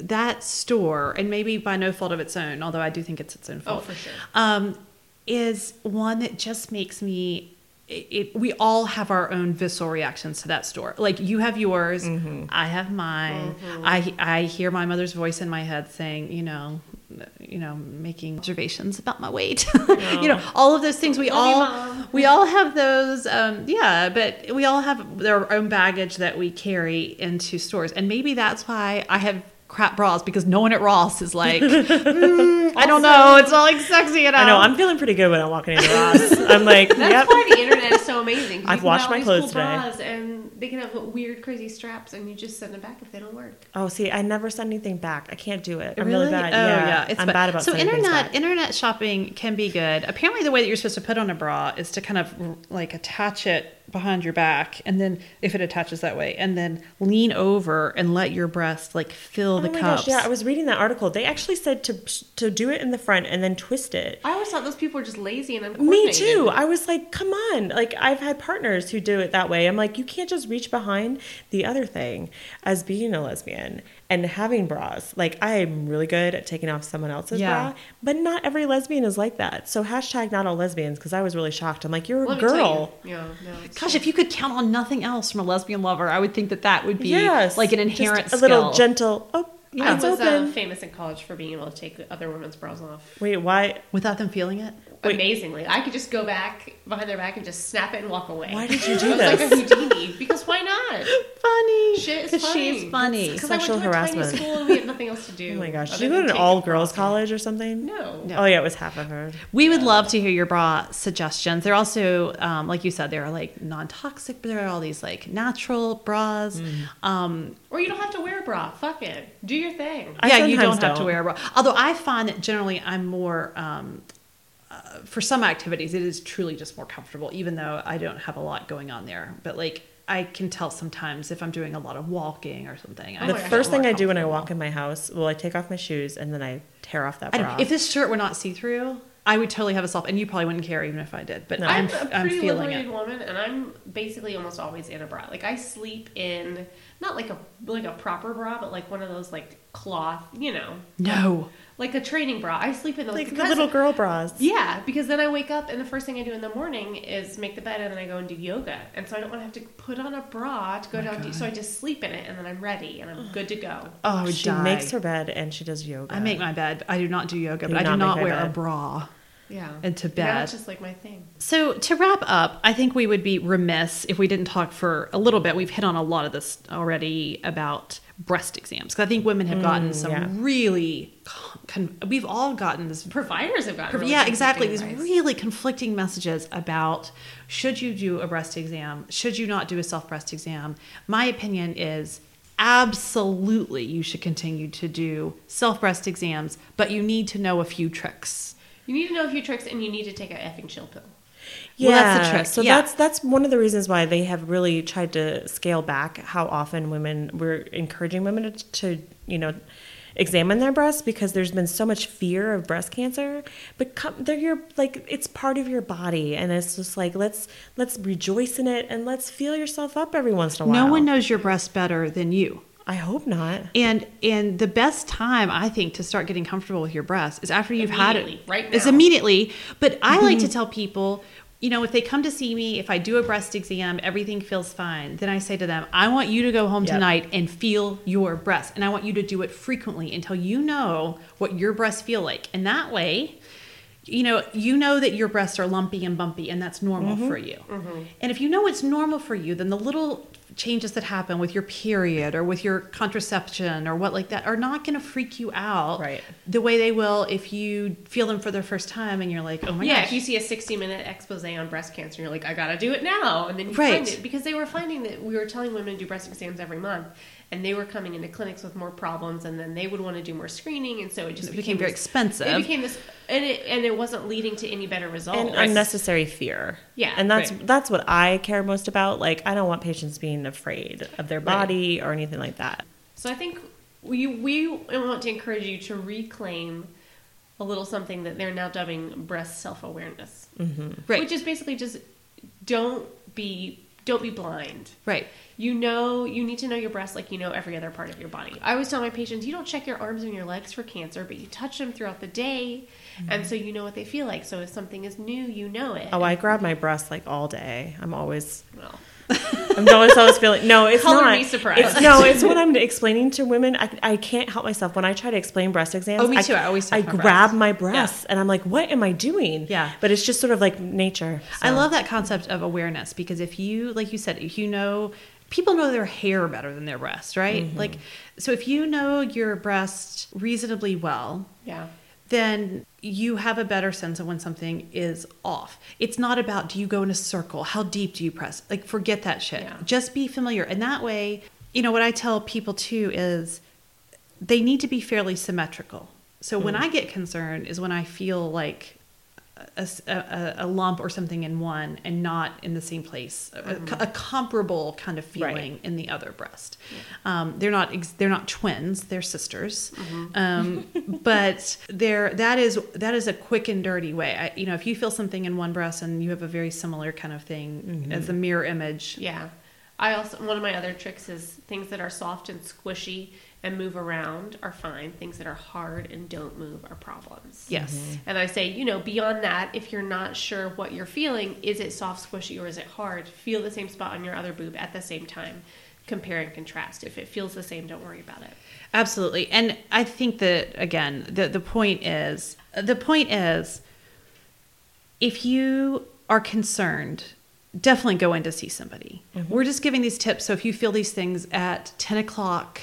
that store, and maybe by no fault of its own, although I do think it's its own Oh, fault. for sure. Um, is one that just makes me. It, it, we all have our own visceral reactions to that store. Like you have yours, I have mine. I I hear my mother's voice in my head saying, you know, you know, making observations about my weight. you know, all of those things. We you, all Mom. we all have those. Um, yeah, but we all have their own baggage that we carry into stores, and maybe that's why I have crap bras because no one at Ross is like, "Mm, I don't know, it's not like sexy enough. I know. I'm feeling pretty good when I'm walking into Ross. I'm like, That's yep. why the internet is so amazing. I've you washed my these clothes cool today. bras and they can have weird, crazy straps, and you just send them back if they don't work. Oh, see, I never send anything back. I can't do it. I'm really? really, bad. Oh yeah, yeah, it's I'm bad. bad about so internet back. internet shopping can be good. Apparently, the way that you're supposed to put on a bra is to kind of like attach it behind your back, and then if it attaches that way, and then lean over and let your breast like fill Oh the my cups. gosh! Yeah, I was reading that article. They actually said to to do it in the front and then twist it. I always thought those people were just lazy and uncoordinated. Me too. I was like, come on. Like I've had partners who do it that way. I'm like, you can't just reach behind the other thing as being a lesbian and having bras. Like I am really good at taking off someone else's Yeah. bra, but not every lesbian is like that. So hashtag not all lesbians because I was really shocked. I'm like, you're a Let me tell girl. you. Yeah, no. Gosh, true. if you could count on nothing else from a lesbian lover, I would think that that would be Yes, like an just inherent a little gentle. Oh, Yeah. I it's was uh, famous in college for being able to take other women's bras off. Wait, why? without them feeling it. Wait. Amazingly, I could just go back behind their back and just snap it and walk away. Why did you do I was like a Houdini because why not? Funny, Shit is 'Cause funny. she's funny. Because Sexual I went to a harassment. tiny school and we had nothing else to do. Oh my gosh! other Did you go to an all girls college or something? No. No. Oh yeah, it was half of her. We would love to hear your bra suggestions. They're also, um, like you said, they're like non-toxic, but there are all these like natural bras. Um, Or you don't have to wear a bra. Fuck it. Do your thing. I yeah, you don't sometimes have to wear a bra. Although I find that generally I'm more, um, uh, for some activities, it is truly just more comfortable, even though I don't have a lot going on there. But like, I can tell sometimes if I'm doing a lot of walking or something. Oh the first thing I do when I walk in my house, well, I take off my shoes and then I tear off that bra. if this shirt were not see-through, I would totally have a soft, and you probably wouldn't care even if I did. But No. I'm, I'm a I'm pretty feeling liberated it. woman, and I'm basically almost always in a bra. Like I sleep in not like a like a proper bra, but like one of those like cloth, you know, No. like a training bra. I sleep in those like the little girl bras. Yeah, because then I wake up and the first thing I do in the morning is make the bed and then I go and do yoga. And so I don't want to have to put on a bra to go oh down. Do, so I just sleep in it and then I'm ready and I'm good to go. Oh, she die. makes her bed and she does yoga. I make my bed. I do not do yoga, Do but I do not make not my wear a bra. Yeah. Into Yeah, bed. that's just like my thing. So to wrap up, I think we would be remiss if we didn't talk for a little bit. We've hit on a lot of this already about breast exams because I think women have gotten mm, some yeah. really. Con- we've all gotten this. Providers have gotten really yeah, exactly. These advice. really conflicting messages about should you do a breast exam? Should you not do a self breast exam? My opinion is absolutely you should continue to do self breast exams, but you need to know a few tricks. You need to know a few tricks and you need to take a effing chill pill. Well, that's the trick, So yeah. that's that's one of the reasons why they have really tried to scale back how often women we're encouraging women to, to you know examine their breasts because there's been so much fear of breast cancer but come, they're your like it's part of your body and it's just like let's let's rejoice in it and let's feel yourself up every once in a while No one knows your breast better than you. I hope not And and the best time I think to start getting comfortable with your breast is after you've had it. Immediately, right It's now. immediately. But I like to mm-hmm. tell people, you know, if they come to see me, if I do a breast exam, everything feels fine. Then I say to them, I want you to go home Yep. tonight and feel your breast, and I want you to do it frequently until you know what your breasts feel like. And that way. You know, you know that your breasts are lumpy and bumpy, and that's normal Mm-hmm. for you. And if you know it's normal for you, then the little changes that happen with your period or with your contraception or what like that are not going to freak you out Right. the way they will if you feel them for the first time and you're like, oh my yeah, gosh. if you see a 60 minute expose on breast cancer, you're like, I gotta do it now. And then you Right. find it. Because they were finding that we were telling women to do breast exams every month. And they were coming into clinics with more problems, and then they would want to do more screening, and so it just It became very this- expensive. It became this, and it and it wasn't leading to any better results. and unnecessary fear. Yeah, and that's right. that's what I care most about. Like I don't want patients being afraid of their body or anything like that. So I think we we want to encourage you to reclaim a little something that they're now dubbing breast self awareness, mm-hmm. right. which is basically just don't be don't be blind. Right. You know, you need to know your breast like you know every other part of your body. I always tell my patients, you don't check your arms and your legs for cancer, but you touch them throughout the day, and so you know what they feel like. So if something is new, you know it. Oh, I grab my breasts like all day. I'm always, well, I'm always, always feeling. No, it's Color not. me surprised. It's, no, it's what I'm explaining to women. I, I can't help myself when I try to explain breast exams. Oh, me too. I always I grab breasts. my breasts and I'm like, what am I doing? Yeah. But it's just sort of like nature. I love that concept of awareness because if you, like you said, if you know, people know their hair better than their breast, right? Mm-hmm. Like, so if you know your breast reasonably well, yeah. Then you have a better sense of when something is off. It's not about do you go in a circle? How deep do you press? Like, forget that shit. Yeah. Just be familiar. And that way, you know, what I tell people too is they need to be fairly symmetrical. So when mm. I get concerned is when I feel like a, a, a lump or something in one and not in the same place, a, a comparable kind of feeling Right. in the other breast. Um, they're not ex- they're not twins; they're sisters. Um, but they're that is that is a quick and dirty way. I, you know, if you feel something in one breast and you have a very similar kind of thing as a mirror image, Yeah. I also one of my other tricks is things that are soft and squishy and move around are fine. Things that are hard and don't move are problems. yes, mm-hmm. And I say, you know, beyond that, if you're not sure what you're feeling, is it soft, squishy, or is it hard? Feel the same spot on your other boob at the same time. Compare and contrast. If it feels the same, don't worry about it. Absolutely. And I think that again, the the point is the point is if you are concerned, definitely go in to see somebody. Mm-hmm. We're just giving these tips. So if you feel these things at ten o'clock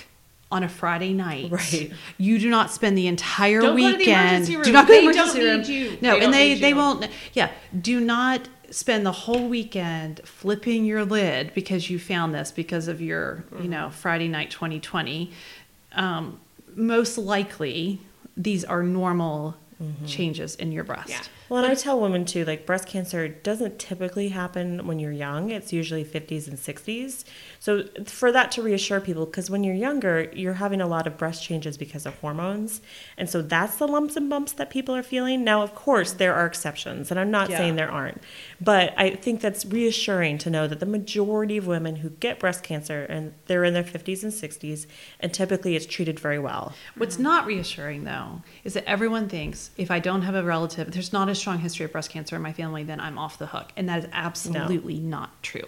on a Friday night, Right. you do not spend the entire Don't go to the weekend. emergency room. Do not go to the They emergency don't room. need you. No, They and don't they they you. won't. Yeah, do not spend the whole weekend flipping your lid because you found this because of your Mm-hmm. you know Friday night 20/20. Um, most likely, these are normal changes in your breast. Yeah. Well, and I tell women too, like breast cancer doesn't typically happen when you're young. It's usually 50s and 60s. So for that to reassure people, because when you're younger, you're having a lot of breast changes because of hormones, and so that's the lumps and bumps that people are feeling. Now, of course, there are exceptions, and I'm not Yeah. saying there aren't, but I think that's reassuring to know that the majority of women who get breast cancer and they're in their 50s and 60s, and typically it's treated very well. What's mm-hmm. not reassuring though is that everyone thinks if I don't have a relative, there's not a strong history of breast cancer in my family, then I'm off the hook, and that is absolutely not true.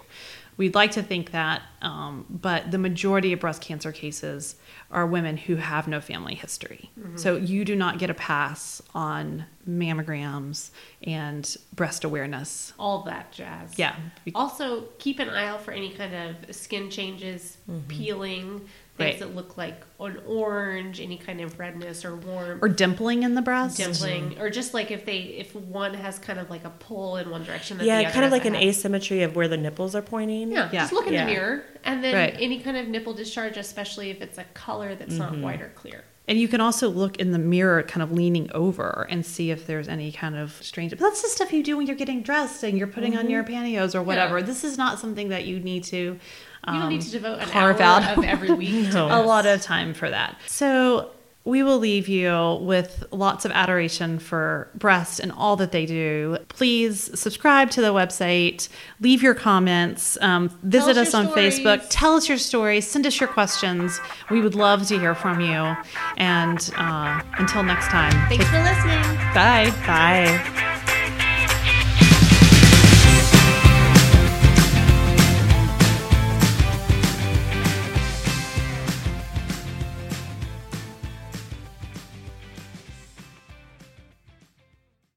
We'd like to think that, um, but the majority of breast cancer cases are women who have no family history. So you do not get a pass on mammograms and breast awareness. All that jazz. Yeah. Also, keep an eye out for any kind of skin changes, peeling, things Right. that look like an orange, any kind of redness or warmth. Or dimpling in the breast. dimpling, or just like if they if one has kind of like a pull in one direction, that the Yeah, other kind of like an have. asymmetry of where the nipples are pointing. Yeah, Yeah. just look in Yeah. the mirror, and then Right. any kind of nipple discharge, especially if it's a color that's not mm-hmm. white or clear. And you can also look in the mirror, kind of leaning over, and see if there's any kind of strange. But that's the stuff you do when you're getting dressed and you're putting on mm-hmm. your pantyhose or whatever. Yeah. This is not something that you need to. You don't need um, to devote an hour out of every week. to No. a lot of time for that. So we will leave you with lots of adoration for breast and all that they do. Please subscribe to the website, leave your comments, um, visit us us on stories. Facebook, tell us your stories, send us your questions. We would love to hear from you. And uh, until next time, Thanks take- for listening. bye. Bye.